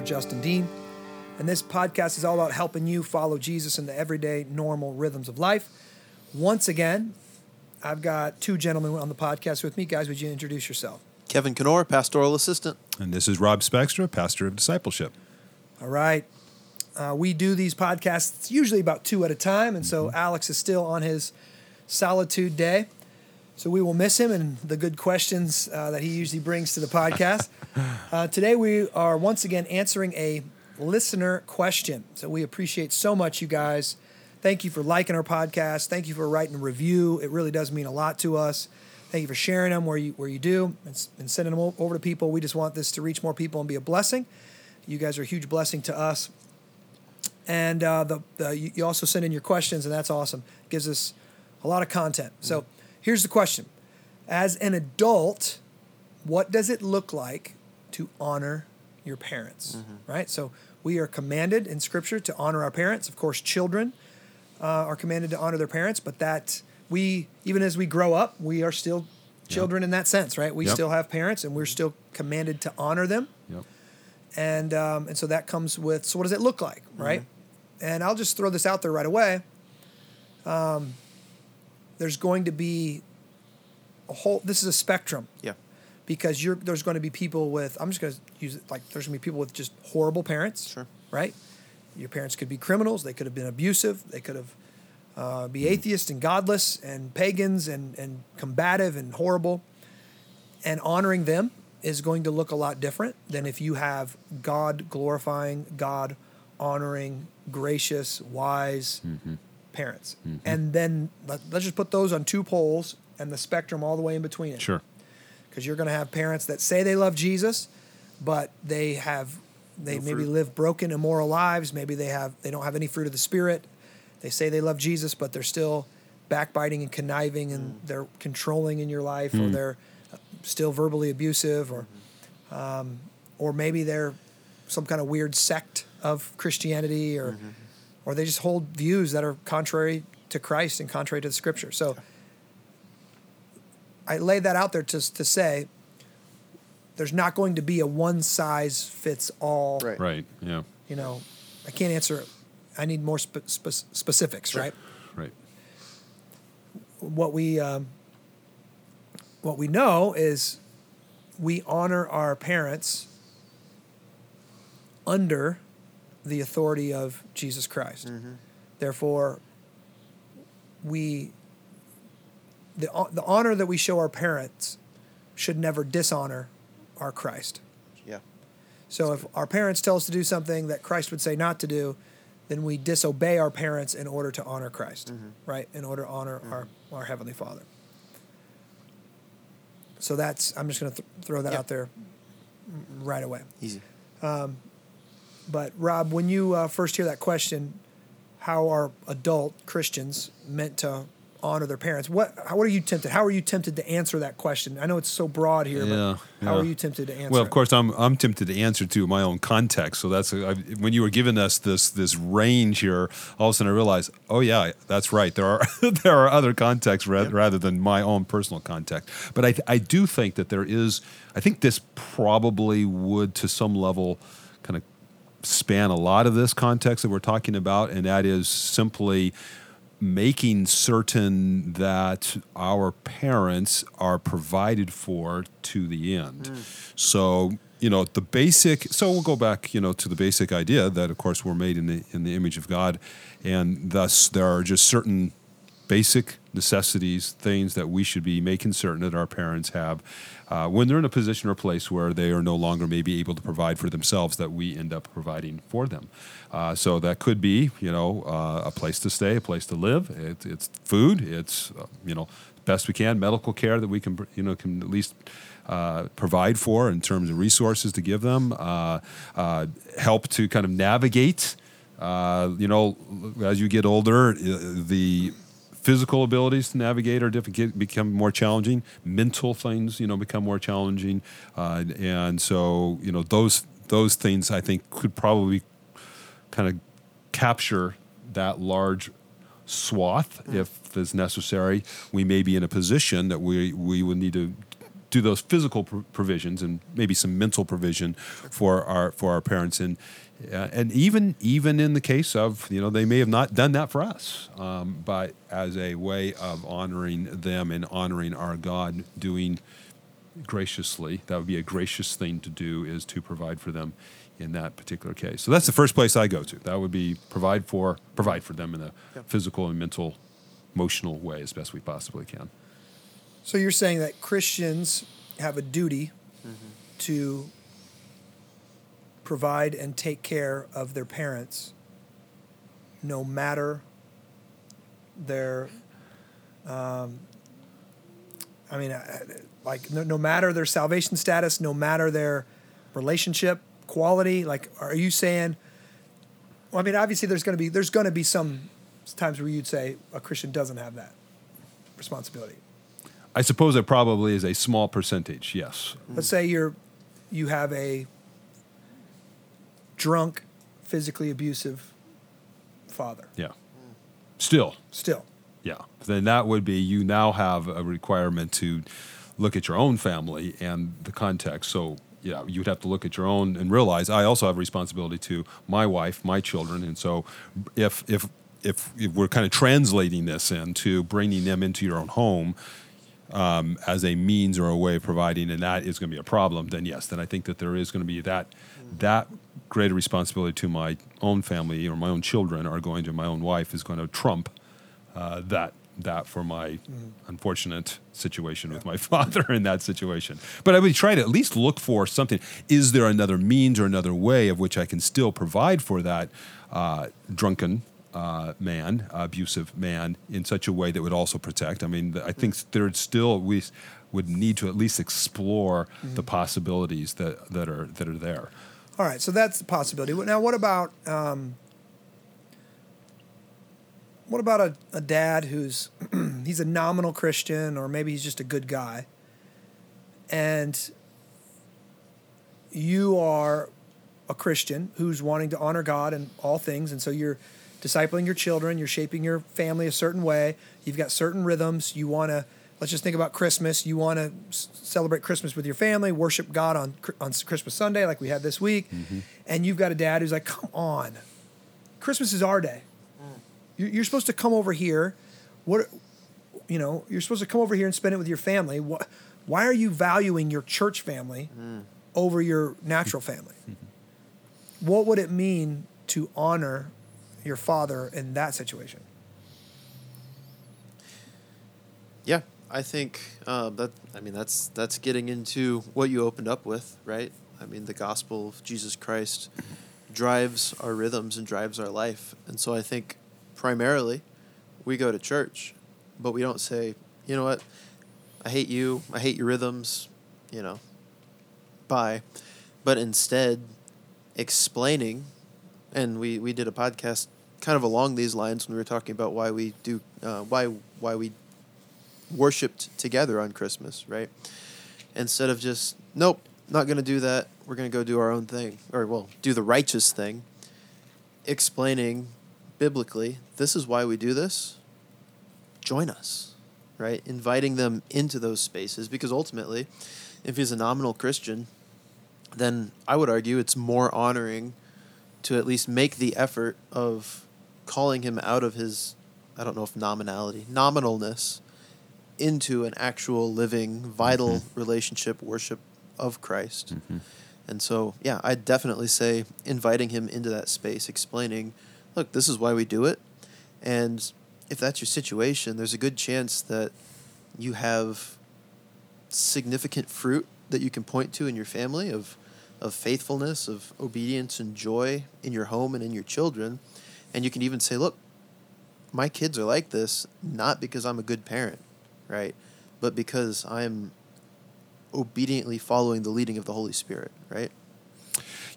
host, Pastor Justin Dean. And this podcast is all about helping you follow Jesus in the everyday, normal rhythms of life. Once again, I've got two gentlemen on the podcast with me. Guys, would you introduce yourself? Kevin Knorr, pastoral assistant. And this is Rob Spekstra, pastor of discipleship. All right. Uh, we do these podcasts usually about two at a time. And so Alex is still on his solitude day. So we will miss him and the good questions uh, that he usually brings to the podcast. uh, today we are once again answering a listener question. So we appreciate so much you guys. Thank you for liking our podcast. Thank you for writing a review. It really does mean a lot to us. Thank you for sharing them where you where you do and, and sending them over to people. We just want this to reach more people and be a blessing. You guys are a huge blessing to us. And uh, the, the you you also send in your questions, and that's awesome. gives us a lot of content. So here's the question: As an adult, what does it look like to honor your parents? Right. So we are commanded in Scripture to honor our parents. Of course, children uh, are commanded to honor their parents, but that we even as we grow up, we are still children in that sense, right? We Yep. still have parents, and we're still commanded to honor them Yep. and um, and so that comes with so what does it look like right and i'll just throw this out there right away um, there's going to be a whole this is a spectrum. Yeah. because you're there's going to be people with i'm just going to use it like there's going to be people with just horrible parents. Sure. right? Your parents could be criminals they could have been abusive they could have uh, be atheists and godless and pagans and, and combative and horrible. And honoring them is going to look a lot different than if you have God glorifying, God honoring, gracious, wise parents. Mm-hmm. And then let, let's just put those on two poles and the spectrum all the way in between it. Sure. Because you're going to have parents that say they love Jesus, but they have they No maybe live broken, immoral lives. Maybe they have they don't have any fruit of the spirit. They say they love Jesus, but they're still backbiting and conniving, and mm. they're controlling in your life, or mm. they're uh, still verbally abusive, or mm-hmm. um, or maybe they're some kind of weird sect of Christianity, or mm-hmm. Or they just hold views that are contrary to Christ and contrary to the Scripture. So I laid that out there to to say there's not going to be a one size fits all. Right. Right. Yeah. You know, I can't answer. I need more spe- spe- specifics, right? Right. What we um, what we know is we honor our parents under the authority of Jesus Christ. Mm-hmm. Therefore, we the the honor that we show our parents should never dishonor our Christ. Yeah. So if our parents tell us to do something that Christ would say not to do, then we disobey our parents in order to honor Christ, mm-hmm. right? In order to honor mm-hmm. our, our Heavenly Father. So that's, I'm just going to th- throw that Yep. out there right away. Easy. Um, But Rob, when you uh, first hear that question, how are adult Christians meant to honor their parents? What how, what are you tempted? How are you tempted to answer that question? I know it's so broad here, Yeah, but how yeah. are you tempted to answer? Well, of it? course, I'm I'm tempted to answer to my own context. So that's I, when you were giving us this this range here. All of a sudden, I realized, oh yeah, that's right. There are there are other contexts ra- rather than my own personal context. But I I do think that there is. I think this probably would, to some level, span a lot of this context that we're talking about, and that is simply making certain that our parents are provided for to the end. Hmm. So, you know, the basic so we'll go back, you know, to the basic idea that of course we're made in the in the image of God and thus there are just certain basic necessities, things that we should be making certain that our parents have uh, when they're in a position or place where they are no longer maybe able to provide for themselves, that we end up providing for them. Uh, so that could be, you know, uh, a place to stay, a place to live. It, it's food. It's, uh, you know, best we can, medical care that we can, you know, can at least uh, provide for in terms of resources to give them, uh, uh, help to kind of navigate. Uh, you know, as you get older, uh, the physical abilities to navigate are different, become more challenging. Mental things, you know, become more challenging, uh, and so you know those those things I think could probably kind of capture that large swath if it's necessary. We may be in a position that we we would need to do those physical pr- provisions and maybe some mental provision for our for our parents. And uh, and even even in the case of you know they may have not done that for us um, but as a way of honoring them and honoring our God doing graciously that would be a gracious thing to do is to provide for them in that particular case. So that's the first place I go to. That would be provide for provide for them in a Yep. physical and mental emotional way as best we possibly can So you're saying that Christians have a duty Mm-hmm. to provide and take care of their parents, no matter their, um, I mean, uh, like no, no matter their salvation status, no matter their relationship quality. Like, are you saying? Well, I mean, obviously, there's going to be there's going to be some times where you'd say a Christian doesn't have that responsibility. I suppose it probably is a small percentage yes Let's say you're you have a drunk, physically abusive father. yeah still Still. Yeah, then that would be you now have a requirement to look at your own family and the context. So yeah, you'd have to look at your own and realize I also have a responsibility to my wife, my children, and so if if if, if we're kind of translating this into bringing them into your own home um, as a means or a way of providing, and that is going to be a problem, then yes, then I think that there is going to be that that greater responsibility to my own family or my own children are going to my own wife is going to trump uh, that that for my unfortunate situation with my father in that situation. But I would try to at least look for something. Is there another means or another way of which I can still provide for that uh, drunken uh, man, abusive man, in such a way that would also protect? I mean, I think there's still we would need to at least explore the possibilities that, that are that are there. All right, so that's the possibility. Now, what about um, what about a, a dad who's he's a nominal Christian or maybe he's just a good guy, and you are a Christian who's wanting to honor God in all things, and so you're discipling your children, you're shaping your family a certain way. You've got certain rhythms. You want to let's just think about Christmas. You want to s- celebrate Christmas with your family, worship God on on Christmas Sunday, like we had this week, mm-hmm. and you've got a dad who's like, "Come on, Christmas is our day. Mm. You're, you're supposed to come over here. What, you know, you're supposed to come over here and spend it with your family. What, why are you valuing your church family mm. over your natural family? what would it mean to honor your father in that situation? Yeah, I think uh, that. I mean, that's that's getting into what you opened up with, right? I mean, the gospel of Jesus Christ drives our rhythms and drives our life, and so I think primarily we go to church, but we don't say, you know what, I hate you, I hate your rhythms, you know, bye, but instead explaining, and we we did a podcast kind of along these lines when we were talking about why we do uh, why why we worshipped together on Christmas, right? Instead of just, nope, not going to do that. We're going to go do our own thing, or, well, do the righteous thing, explaining biblically, this is why we do this. Join us, right? Inviting them into those spaces because ultimately, if he's a nominal Christian, then I would argue it's more honoring to at least make the effort of calling him out of his, I don't know if nominality, nominalness into an actual living vital mm-hmm. relationship worship of Christ. Mm-hmm. And so, yeah, I'd definitely say inviting him into that space, explaining, look, this is why we do it. And if that's your situation, there's a good chance that you have significant fruit that you can point to in your family of of faithfulness, of obedience and joy in your home and in your children. And you can even say, look, my kids are like this not because I'm a good parent, right? But because I'm obediently following the leading of the Holy Spirit, right?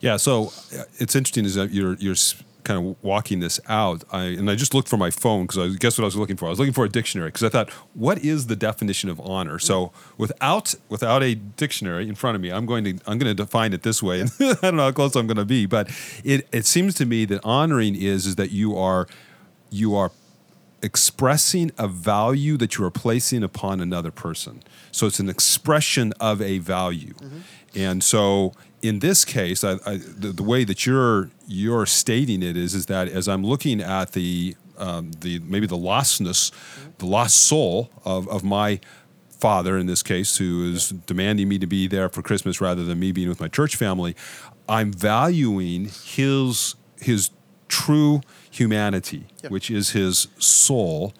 Yeah, so uh, it's interesting is that you're you're kind of walking this out. I and I just looked for my phone because I guess what I was looking for. I was looking for a dictionary because I thought, what is the definition of honor? So without without a dictionary in front of me, I'm going to I'm going to define it this way. And I don't know how close I'm going to be, but it it seems to me that honoring is is that you are you are expressing a value that you are placing upon another person. So it's an expression of a value. Mm-hmm. And so in this case, I, I, the, the way that you're you're stating it is is that as I'm looking at the um, the maybe the lostness, the lost soul of, of my father in this case, who is demanding me to be there for Christmas rather than me being with my church family, I'm valuing his his true humanity, Yep. which is his soul,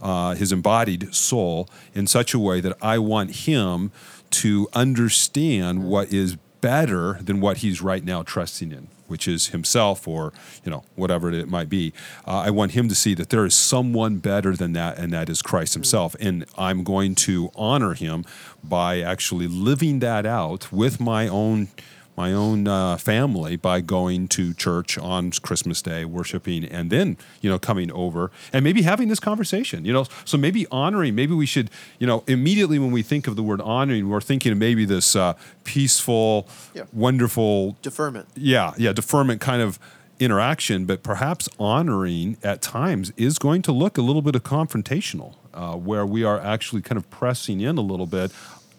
uh, his embodied soul, in such a way that I want him to understand what is better than what he's right now trusting in, which is himself or you know whatever it might be. Uh, I want him to see that there is someone better than that, and that is Christ Himself. And I'm going to honor him by actually living that out with my own my own uh, family by going to church on Christmas Day, worshiping, and then you know coming over and maybe having this conversation. You know, so maybe honoring. Maybe we should you know immediately when we think of the word honoring, we're thinking of maybe this uh, peaceful, Yeah. wonderful Deferment. yeah, yeah, deferment kind of interaction, but perhaps honoring at times is going to look a little bit of confrontational, uh, where we are actually kind of pressing in a little bit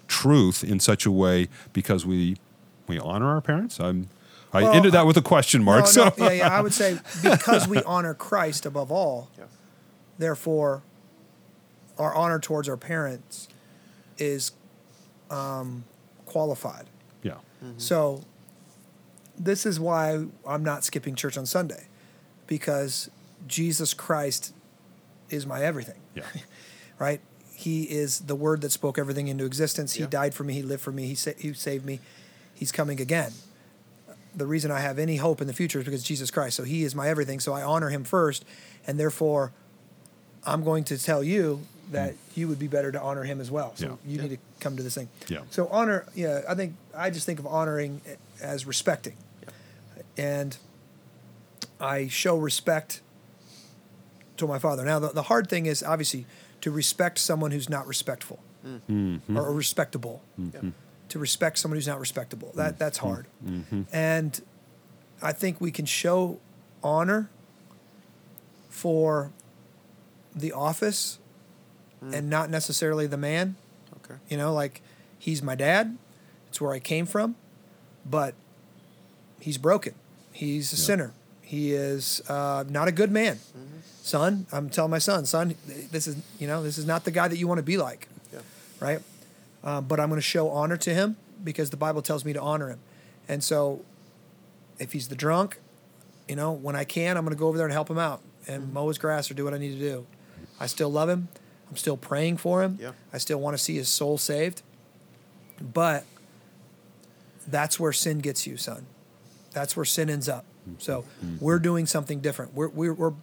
truth in such a way because we we honor our parents. I'm. I Well, ended that with a question mark. No, so no, yeah, yeah. I would say because we honor Christ above all, Yeah. therefore, our honor towards our parents is um, qualified. yeah, So, this is why I'm not skipping church on Sunday, because Jesus Christ is my everything. yeah, right? He is the word that spoke everything into existence. He Yeah. died for me. He lived for me. He, sa- he saved me. He's coming again. The reason I have any hope in the future is because Jesus Christ. So he is my everything. So I honor him first. And therefore, I'm going to tell you that hmm. you would be better to honor him as well. So Yeah. you Yeah. need to come to this thing. Yeah. So honor, yeah, I think, I just think of honoring as respecting. And I show respect to my father. Now, the, the hard thing is obviously to respect someone who's not respectful hmm. Mm-hmm. or, respectable. Yeah. To respect someone who's not respectable. That that's Mm-hmm. hard. And I think we can show honor for the office and not necessarily the man. Okay. You know, like he's my dad. It's where I came from, but he's broken. He's a sinner. He is uh, not a good man. Son, I'm telling my son, son, this is you know this is not the guy that you want to be like, Yeah. right? Um, but I'm going to show honor to him because the Bible tells me to honor him, and so if he's the drunk, you know, when I can, I'm going to go over there and help him out and mow his grass or do what I need to do. I still love him. I'm still praying for him. Yeah. I still want to see his soul saved. But that's where sin gets you, son. That's where sin ends up. So we're doing something different. We're, we're, we're,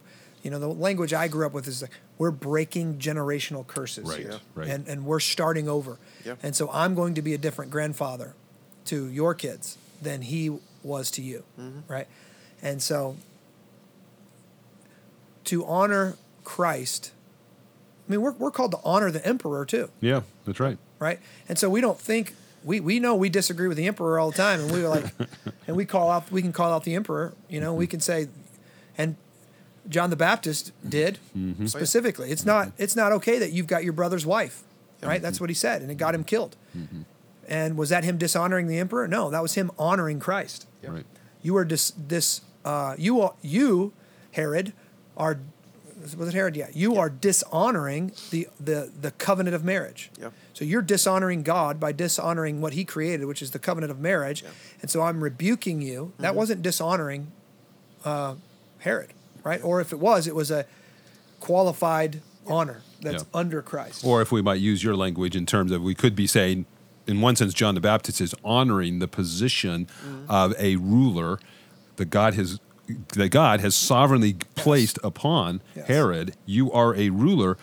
you know, the language I grew up with is like we're breaking generational curses. Right, Yeah. right. And, and we're starting over. Yeah. And so I'm going to be a different grandfather to your kids than he was to you. Mm-hmm. Right. And so to honor Christ, I mean, we're, we're called to honor the emperor too yeah, that's right. right? And so we don't think we we know we disagree with the emperor all the time, and we were like, and we call out we can call out the emperor. You know, we can say, and John the Baptist did mm-hmm. specifically. It's not mm-hmm. it's not okay that you've got your brother's wife, right? That's what he said, and it got him mm-hmm. killed. And was that him dishonoring the emperor? No, that was him honoring Christ. Yeah. Right. You are dis this uh, you are you Herod are was it Herod? Yeah, you are dishonoring the the the covenant of marriage. Yeah. So you're dishonoring God by dishonoring what He created, which is the covenant of marriage. Yeah. And so I'm rebuking you. That wasn't dishonoring uh, Herod, right? Or if it was, it was a qualified honor that's Yeah. under Christ. Or if we might use your language in terms of, we could be saying, in one sense, John the Baptist is honoring the position mm. of a ruler that God has that God has sovereignly placed upon Yes. Herod. You are a ruler.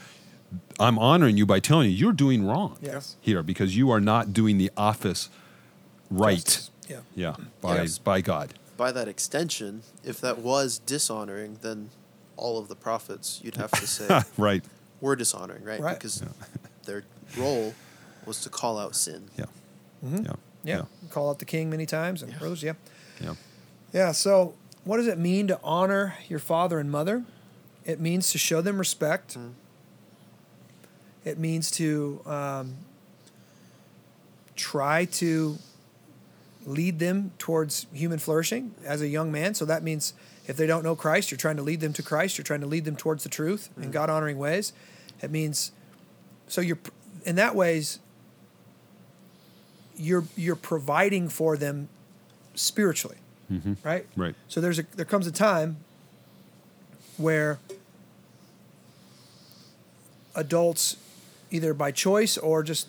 I'm honoring you by telling you you're doing wrong Yes. here because you are not doing the office right. Justice. Yeah. Yeah, by Yes. by God. By that extension, if that was dishonoring, then all of the prophets, you'd have to say, right. were dishonoring, right? Right. Because their role was to call out sin. Yeah. Mhm. Yeah. Yeah. Call out the king many times and Yeah. brothers. Yeah. Yeah. Yeah. So, what does it mean to honor your father and mother? It means to show them respect. It means to um, try to lead them towards human flourishing as a young man. So that means if they don't know Christ, you're trying to lead them to Christ. You're trying to lead them towards the truth in God honoring ways. It means so you're in that ways you're you're providing for them spiritually, right? Right. So there's a there comes a time where adults, either by choice or just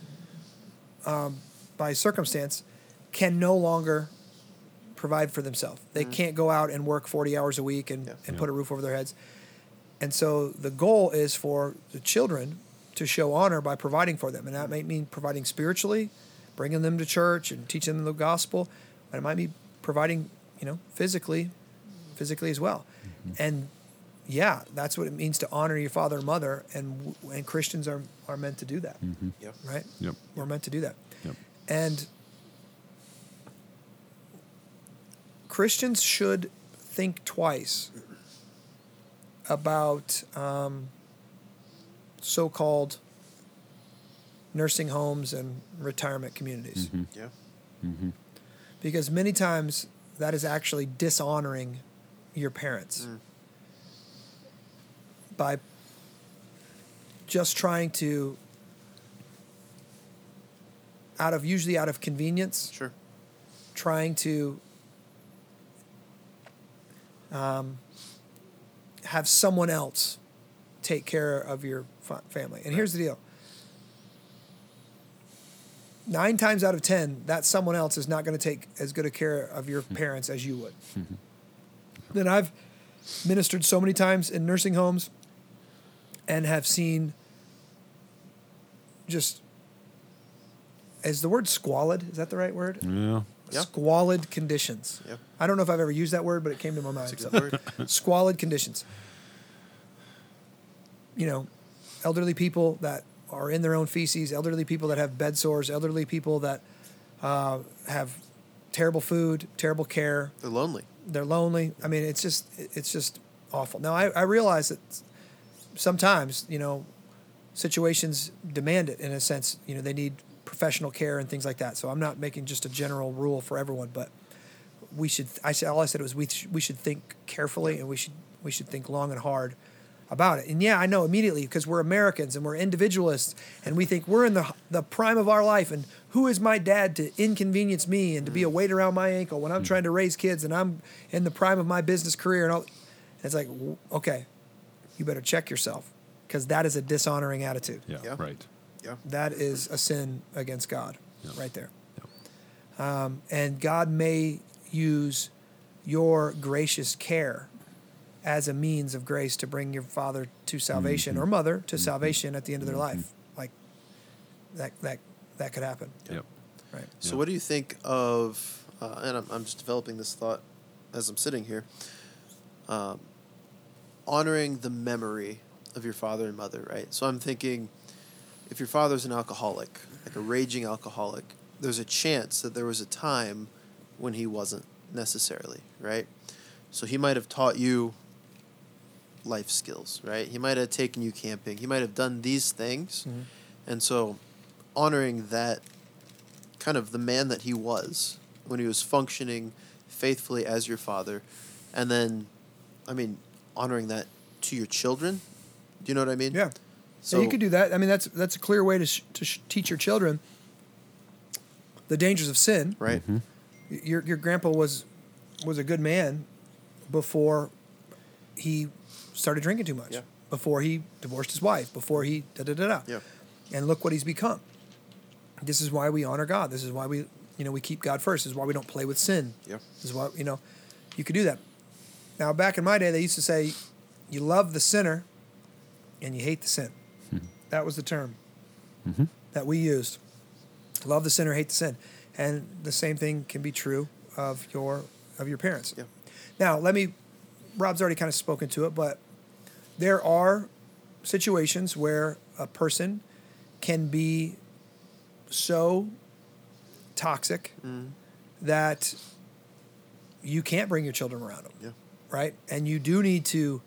um, by circumstance, can no longer provide for themselves. They mm-hmm. can't go out and work 40 hours a week and, Yeah. and Yeah. put a roof over their heads. And so the goal is for the children to show honor by providing for them. And that mm-hmm. might mean providing spiritually, bringing them to church and teaching them the gospel. And it might be providing, you know, physically, physically as well. Mm-hmm. And yeah, that's what it means to honor your father and mother. And, and Christians are, are meant to do that, Yep. right? Yep. We're meant to do that. Yep. And Christians should think twice about um, so called nursing homes and retirement communities. Mm-hmm. Yeah. Mm-hmm. Because many times that is actually dishonoring your parents mm. by just trying to, out of usually out of convenience, Sure. trying to um, have someone else take care of your family. And here's the deal nine times out of ten, that someone else is not going to take as good a care of your parents as you would. Then I've ministered so many times in nursing homes and have seen just is the word squalid is that the right word Yeah. Yeah. squalid conditions Yep. i don't know if i've ever used that word but it came to my mind That's a so- good word. squalid conditions. You know, elderly people that are in their own feces, elderly people that have bed sores, elderly people that uh, have terrible food, terrible care. They're lonely. They're lonely. I mean, it's just it's just awful. Now I, I realize that sometimes you know situations demand it in a sense. You know, they need professional care and things like that. So I'm not making just a general rule for everyone, but we should. I said all I said was we sh- we should think carefully and we should we should think long and hard about it. And yeah, I know immediately because we're Americans and we're individualists and we think we're in the the prime of our life and who is my dad to inconvenience me and to be a mm. weight around my ankle when I'm mm. trying to raise kids and I'm in the prime of my business career and all. It's like okay, you better check yourself because that is a dishonoring attitude. Yeah. Yeah. Right. Yeah. That is a sin against God, Yeah. right there. Yeah. Um, and God may use your gracious care as a means of grace to bring your father to salvation Mm-hmm. or mother to salvation at the end of their life. Like that, that, that could happen, Yep. right? So, Yeah. what do you think of? Uh, and I'm, I'm just developing this thought as I'm sitting here. Um, honoring the memory of your father and mother, right? So I'm thinking, if your father's an alcoholic, like a raging alcoholic, there's a chance that there was a time when he wasn't necessarily, right? So he might have taught you life skills, right? He might have taken you camping. He might have done these things. Mhm. And so honoring that kind of the man that he was when he was functioning faithfully as your father and then I mean honoring that to your children. Do you know what I mean? Yeah. So So you could do that. I mean, that's that's a clear way to sh- to sh- teach your children the dangers of sin. right. Mm-hmm. Your your grandpa was was a good man before he started drinking too much. Yeah. Before he divorced his wife. Before he da da da da. Yeah. And look what he's become. This is why we honor God. This is why we you know we keep God first. This is why we don't play with sin. Yeah. This is why you know you could do that. Now back in my day, they used to say, "You love the sinner, and you hate the sin." That was the term mm-hmm. that we used. Love the sinner, hate the sin, and the same thing can be true of your of your parents. Yeah. Now let me. Rob's already kind of spoken to it, but there are situations where a person can be so toxic mm-hmm. that you can't bring your children around them Yeah. right? And you do need to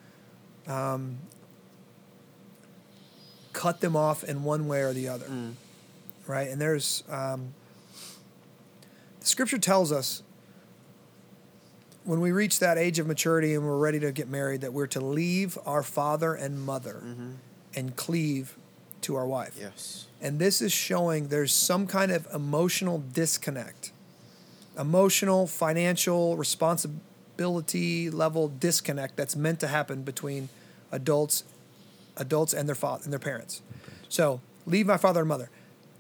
um, cut them off in one way or the other, right? And there's um, the scripture tells us when we reach that age of maturity and we're ready to get married that we're to leave our father and mother and cleave to our wife. Yes. And this is showing there's some kind of emotional disconnect, emotional, financial responsibility level disconnect that's meant to happen between adults, adults and their father and their parents. So leave my father and mother.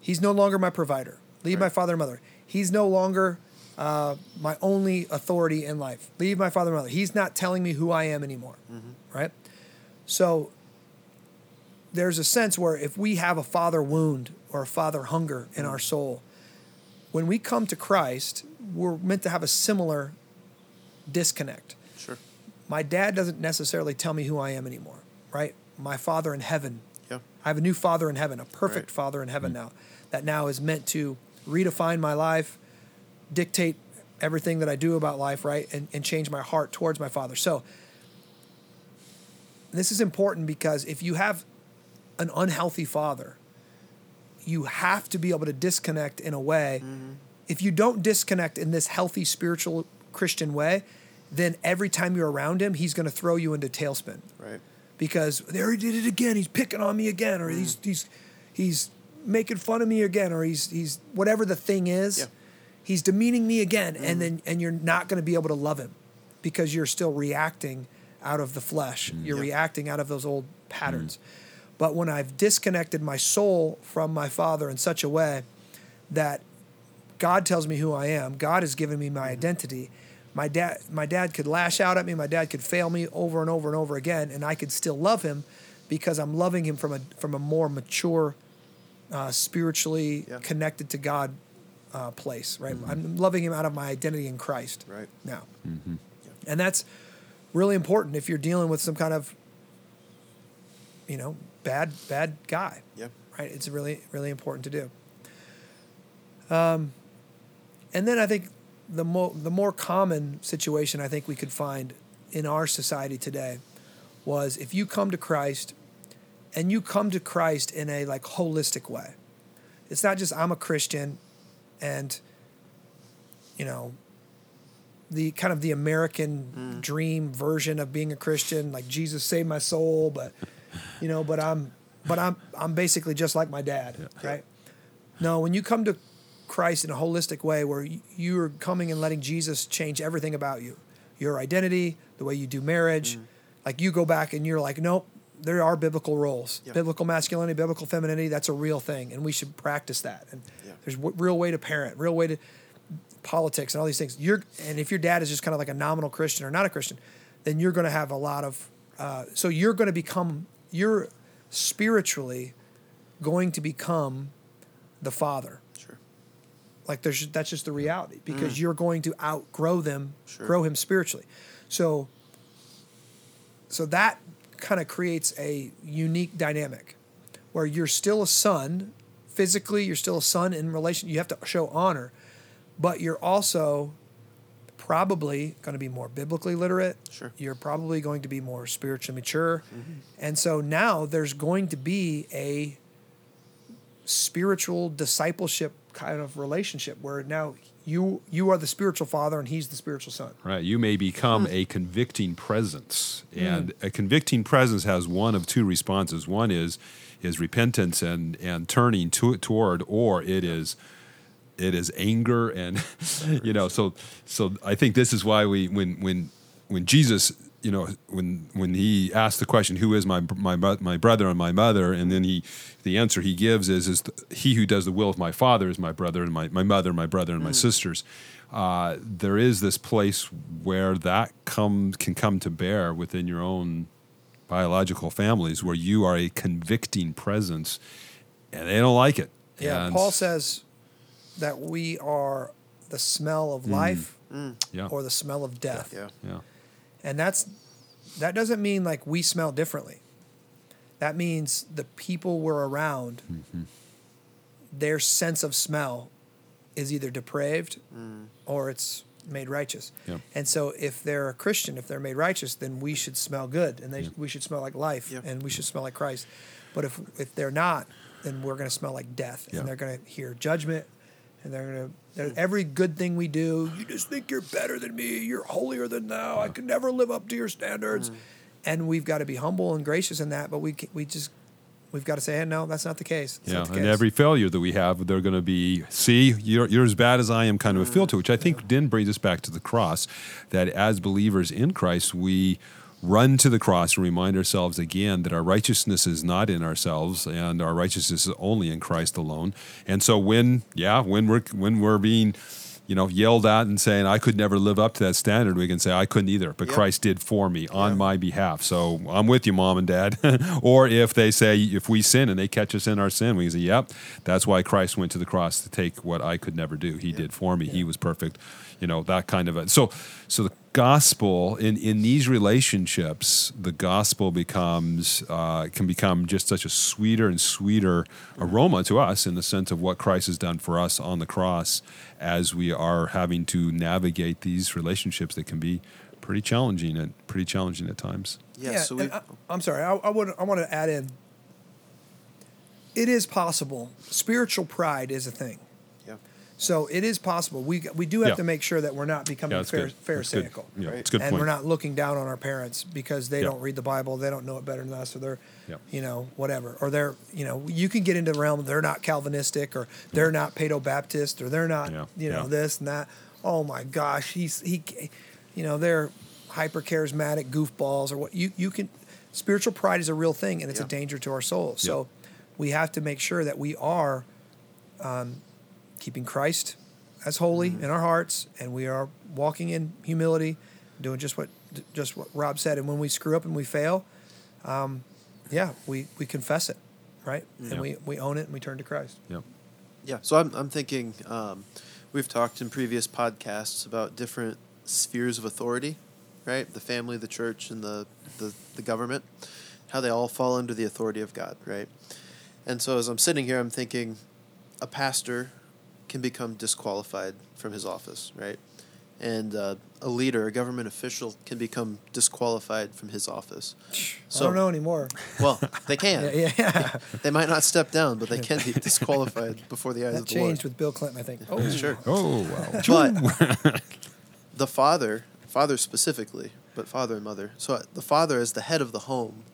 He's no longer my provider. Leave my father and mother. He's no longer uh, my only authority in life. Leave my father and mother. He's not telling me who I am anymore. Right? So there's a sense where if we have a father wound or a father hunger in our soul, when we come to Christ, we're meant to have a similar disconnect. Sure. My dad doesn't necessarily tell me who I am anymore, right? My father in heaven. Yeah. I have a new father in heaven, a perfect Right. father in heaven mm. now, that now is meant to redefine my life, dictate everything that I do about life, right? And, and change my heart towards my father. So, this is important because if you have an unhealthy father, you have to be able to disconnect in a way. Mm-hmm. If you don't disconnect in this healthy spiritual Christian way, then every time you're around him, he's going to throw you into tailspin Right. Because there he did it again. He's picking on me again, or he's mm. he's he's making fun of me again, or he's he's whatever the thing is. Yeah. He's demeaning me again, and mm-hmm. then and you're not going to be able to love him because you're still reacting out of the flesh. Mm. You're Yeah. reacting out of those old patterns. Mm. But when I've disconnected my soul from my father in such a way that God tells me who I am, God has given me my mm-hmm. identity. My dad, my dad could lash out at me. My dad could fail me over and over and over again, and I could still love him because I'm loving him from a from a more mature, uh, spiritually Yeah. connected to God uh, place. Right, I'm loving him out of my identity in Christ Right. now, and that's really important if you're dealing with some kind of, you know, bad bad guy Yeah. right? It's really really important to do. Um, and then I think the more the more common situation I think we could find in our society today was if you come to Christ and you come to Christ in a like holistic way. It's not just I'm a Christian and you know the kind of the American mm. dream version of being a Christian, like Jesus saved my soul, but you know, but I'm but I'm I'm basically just like my dad, right? No, when you come to Christ in a holistic way where you're coming and letting Jesus change everything about you, your identity, the way you do marriage, like you go back and you're like, nope, there are biblical roles, Yeah. biblical masculinity, biblical femininity. That's a real thing, and we should practice that. And Yeah. there's w- real way to parent, real way to politics and all these things. You're and if your dad is just kind of like a nominal Christian or not a Christian, then you're going to have a lot of. Uh, so you're going to become you're spiritually going to become the father. Like there's that's just the mm. reality mm. because you're going to outgrow them, Sure. grow him spiritually. So so that kind of creates a unique dynamic where you're still a son physically, you're still a son in relation. You have to show honor, but you're also probably going to be more biblically literate. Sure. You're probably going to be more spiritually mature. Mm-hmm. And so now there's going to be a spiritual discipleship kind of relationship where now you you are the spiritual father and he's the spiritual son. Right. You may become mm. a convicting presence. Mm. And a convicting presence has one of two responses. One is is repentance and and turning to it toward or it is it is anger and you know so so I think this is why we when when when Jesus you know when when he asked the question who is my my my brother and my mother? And then he the answer he gives is is he who does the will of my father is my brother and my, my mother my brother and my mm. sisters. Uh, there is this place where that come can come to bear within your own biological families where you are a convicting presence and they don't like it. Yeah, And- Paul says that we are the smell of mm. life yeah or the smell of death. Yeah. yeah And that's that doesn't mean like we smell differently. That means the people we're around, mm-hmm. their sense of smell is either depraved mm. or it's made righteous. Yeah. And so if they're a Christian, if they're made righteous, then we should smell good and they we should smell like life Yeah. and we should smell like Christ. But if if they're not, then we're going to smell like death Yeah. and they're going to hear judgment and they're going to every good thing we do, you just think you're better than me, you're holier than thou. I can never live up to your standards. Mm. And we've got to be humble and gracious in that, but we we just we've got to say, hey, no, that's not the case. That's Yeah, the and case. every failure that we have, they're going to be, see, you're, you're as bad as I am kind of a feel to, it, which I mm. think then brings us back to the cross. That as believers in Christ, we run to the cross and remind ourselves again that our righteousness is not in ourselves and our righteousness is only in Christ alone. And so when, yeah, when we're when we're being you know, yelled at and saying, I could never live up to that standard, we can say, I couldn't either, but Yeah. Christ did for me on my behalf. So I'm with you, mom and dad. or if they say, if we sin and they catch us in our sin, we can say, yep, that's why Christ went to the cross to take what I could never do. He did for me. He was perfect. You know, that kind of a. So, so the gospel in, in these relationships, the gospel becomes, uh, can become just such a sweeter and sweeter aroma to us in the sense of what Christ has done for us on the cross as we are having to navigate these relationships that can be pretty challenging and pretty challenging at times. Yeah. so we. I, I'm sorry. I, I would I want to add in. It is possible. Spiritual pride is a thing. Yeah. So it is possible. We we do have Yeah. to make sure that we're not becoming Yeah, that's phar- good. That's good. pharisaical. Yeah, Right. it's good and point. we're not looking down on our parents because they Yeah. don't read the Bible, they don't know it better than us, or they're, Yeah. you know, whatever, or they're, you know, you can get into the realm they're not Calvinistic, or they're not Paedo Baptist, or they're not, Yeah. you know, Yeah. this and that. Oh my gosh, he's he, you know, they're hyper charismatic goofballs, or what you you can. Spiritual pride is a real thing, and it's a danger to our soul. So we have to make sure that we are um, keeping Christ as holy Mm-hmm. in our hearts, and we are walking in humility, doing just what just what Rob said. And when we screw up and we fail, um, yeah, we we confess it, right? Yeah. And we we own it and we turn to Christ. Yeah. Yeah, so I'm, I'm thinking um, we've talked in previous podcasts about different spheres of authority, right? The family, the church, and the, the, the government, how they all fall under the authority of God, right? And so as I'm sitting here, I'm thinking a pastor can become disqualified from his office, right? And uh, a leader, a government official, can become disqualified from his office. So, I don't know anymore. Well, they can. Yeah, yeah, yeah. They might not step down, but they can be disqualified before the eyes that of the Lord. changed with Bill Clinton, I think. Oh, Sure. Oh, wow. But the father, father specifically, but father and mother. So uh, the father is the head of the home,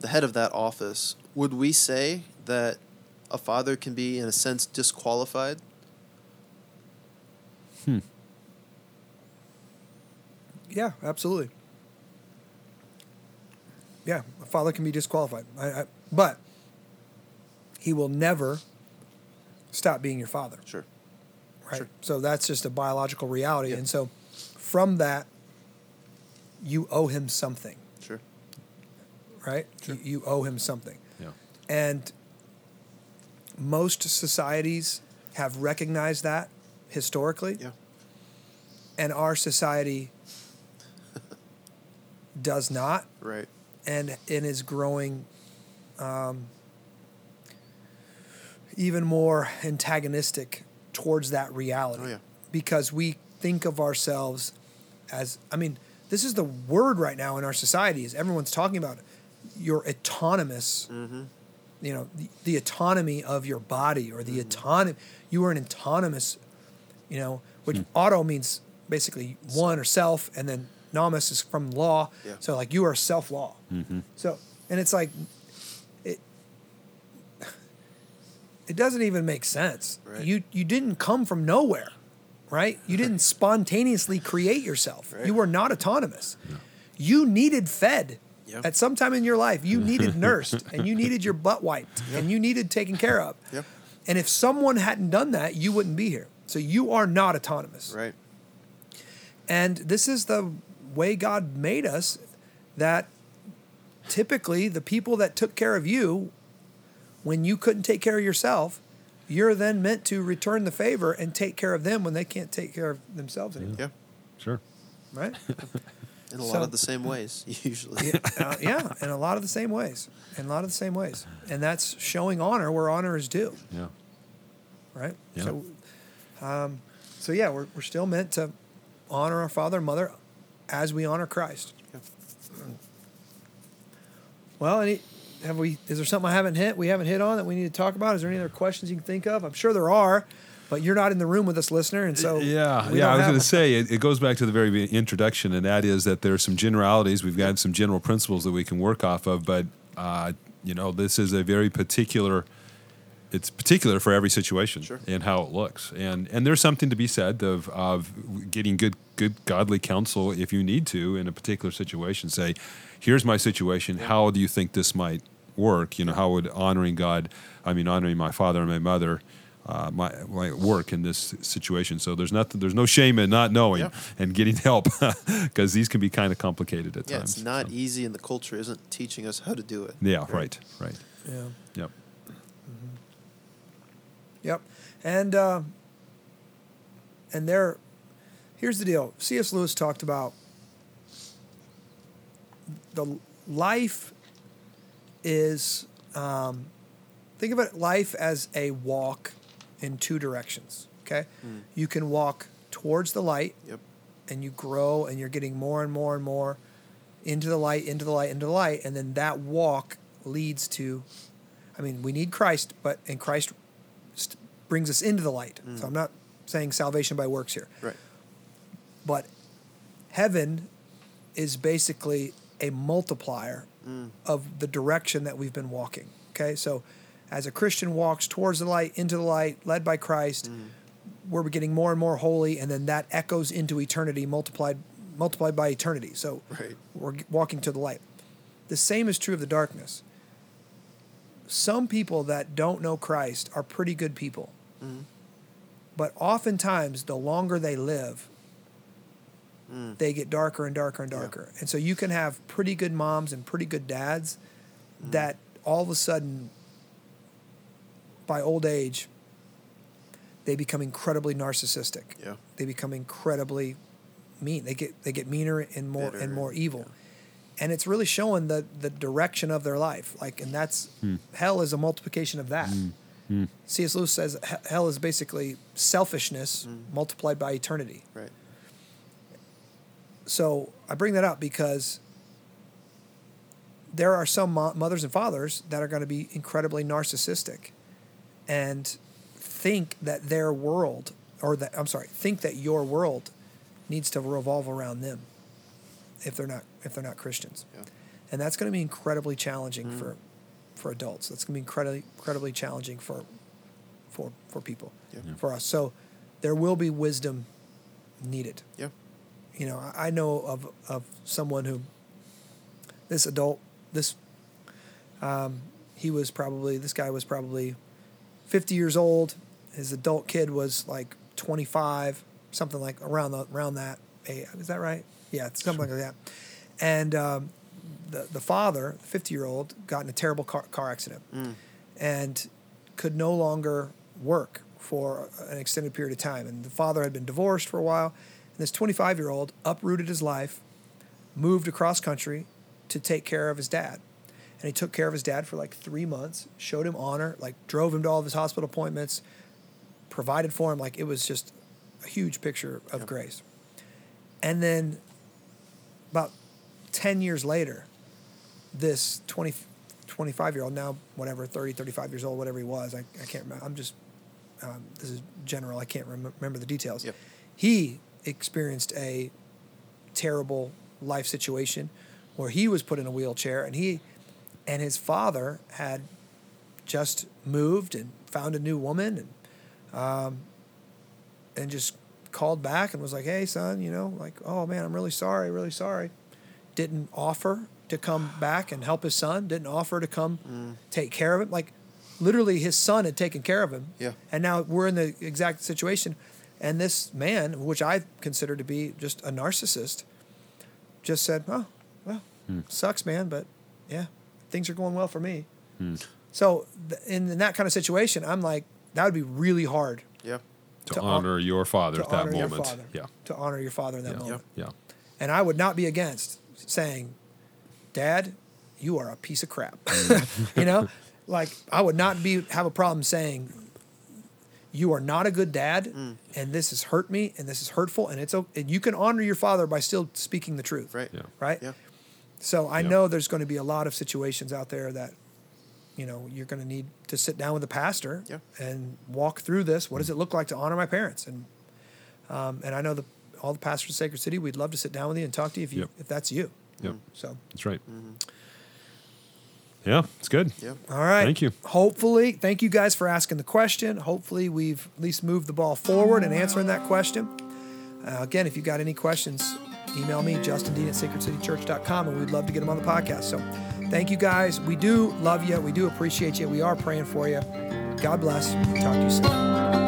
the head of that office. Would we say that a father can be, in a sense, disqualified? Hmm. Yeah, absolutely. Yeah, a father can be disqualified, I, I, but he will never stop being your father. Sure. right? Sure. So that's just a biological reality, Yeah. and so from that, you owe him something, Sure. right? You, you owe him something, Yeah. and most societies have recognized that historically, Yeah. and our society does not, Right. and and is growing. Um, even more antagonistic towards that reality Oh, yeah. because we think of ourselves as i mean this is the word right now in our society is everyone's talking about you're autonomous Mm-hmm. You know the, the autonomy of your body or the autonomy you are an autonomous you know which Hmm. auto means basically one or self and then nomus is from law Yeah. so like you are self law Mm-hmm. so and it's like it it doesn't even make sense Right. you you didn't come from nowhere right you didn't spontaneously create yourself Right. you were not autonomous you needed fed Yeah. at some time in your life you needed nursed and you needed your butt wiped and you needed taken care of Yeah. and if someone hadn't done that you wouldn't be here so you are not autonomous Right. and this is the way God made us that typically the people that took care of you when you couldn't take care of yourself, you're then meant to return the favor and take care of them when they can't take care of themselves anymore. Yeah. Sure. Right? In a lot of the same ways, usually. yeah, uh, yeah, in a lot of the same ways. In a lot of the same ways. And that's showing honor where honor is due. Yeah. Right? Yeah. So, um, so yeah, we're, we're still meant to honor our father and mother as we honor Christ. Yeah. Well, any have we? Is there something I haven't hit? We haven't hit on that we need to talk about? Is there any other questions you can think of? I'm sure there are, but you're not in the room with us, listener, and so yeah, yeah. I was going to say it, it goes back to the very introduction, and that is that there are some generalities. We've got some general principles that we can work off of, but uh, you know, this is a very particular. It's particular for every situation Sure. and how it looks, and and there's something to be said of of getting good good godly counsel if you need to in a particular situation. Say, here's my situation. How do you think this might work? You know, how would honoring God, I mean, honoring my father and my mother, uh, my, my work in this situation. So there's nothing, there's no shame in not knowing Yeah. and getting help because these can be kind of complicated at Yeah, times. it's not So, easy, and the culture isn't teaching us how to do it. yeah, right, right. Yeah. Yep. Yep. And uh, and there, here's the deal. C.S. Lewis talked about the life is um, think of it life as a walk in two directions. Okay, mm. you can walk towards the light Yep. and you grow and you're getting more and more and more into the light, into the light, into the light, and then that walk leads to. I mean, we need Christ, but and Christ st- brings us into the light. So mm. I'm not saying salvation by works here, Right. but heaven is basically a multiplier mm. of the direction that we've been walking. Okay, so as a Christian walks towards the light, into the light, led by Christ, mm. we're getting more and more holy, and then that echoes into eternity, multiplied multiplied by eternity. So Right. we're walking to the light. The same is true of the darkness. Some people that don't know Christ are pretty good people. Mm. But oftentimes, the longer they live, mm. they get darker and darker and Yeah. darker. And so you can have pretty good moms and pretty good dads that all of a sudden, by old age, they become incredibly narcissistic Yeah. they become incredibly mean. They get they get meaner and more Bitter, and more evil. yeah. And it's really showing the the direction of their life. Like and that's hmm. hell is a multiplication of that. Hmm. Hmm. C.S. Lewis says hell is basically selfishness multiplied by eternity. Right. So I bring that up because there are some mo- mothers and fathers that are going to be incredibly narcissistic and think that their world or that I'm sorry, think that your world needs to revolve around them if they're not if they're not Christians. Yeah. And that's going to be incredibly challenging for for adults. That's going to be incredibly incredibly challenging for for for people, Yeah. for us. So there will be wisdom needed Yeah. you know, I I know of of someone who this adult this um, he was probably this guy was probably 50 years old. His adult kid was like 25, something like around the around that. Hey, is that right? Yeah, it's something like that. And um, the the father, 50 year old, got in a terrible car, car accident and could no longer work for an extended period of time. And the father had been divorced for a while. And this 25 year old uprooted his life, moved across country to take care of his dad. And he took care of his dad for like three months, showed him honor, like drove him to all of his hospital appointments, provided for him. Like it was just a huge picture of Yep. grace. And then about 10 years later, this 20, 25 year old, now whatever, 30, 35 years old, whatever he was, I, I can't remember. I'm just, um, this is general, I can't rem- remember the details. Yep. He experienced a terrible life situation where he was put in a wheelchair and he and his father had just moved and found a new woman and um, and just called back and was like, "Hey, son, you know, like, oh man, I'm really sorry, really sorry." Didn't offer to come back and help his son. Didn't offer to come take care of him. Like, literally, his son had taken care of him. Yeah. And now we're in the exact situation, and this man, which I consider to be just a narcissist, just said, "Oh, well, sucks, man, but yeah, things are going well for me." So, th- in, in that kind of situation, I'm like, that would be really hard Yeah. To, To hon- honor your father to at that honor your moment. father. Yeah. To honor your father in that Yeah. moment. Yeah. And I would not be against saying, Dad, you are a piece of crap. you know? Like I would not be have a problem saying you are not a good dad, Mm. and this has hurt me, and this is hurtful, and it's o- and you can honor your father by still speaking the truth, Right. Yeah. Right. Yeah. So I Yeah. know there's going to be a lot of situations out there that, you know, you're going to need to sit down with a pastor Yeah. and walk through this. What does it look like to honor my parents? And um, and I know the all the pastors of Sacred City, we'd love to sit down with you and talk to you if you Yep. if that's you. Yep. So That's right. Yeah, it's good. Yeah. all right, Thank you. Hopefully, thank you guys for asking the question. Hopefully, we've at least moved the ball forward in answering that question. Uh, again, if you got any questions, email me, Justin Dean at sacredcitychurch.com, and we'd love to get them on the podcast. So thank you guys. We do love you. We do appreciate you. We are praying for you. God bless. Talk to you soon.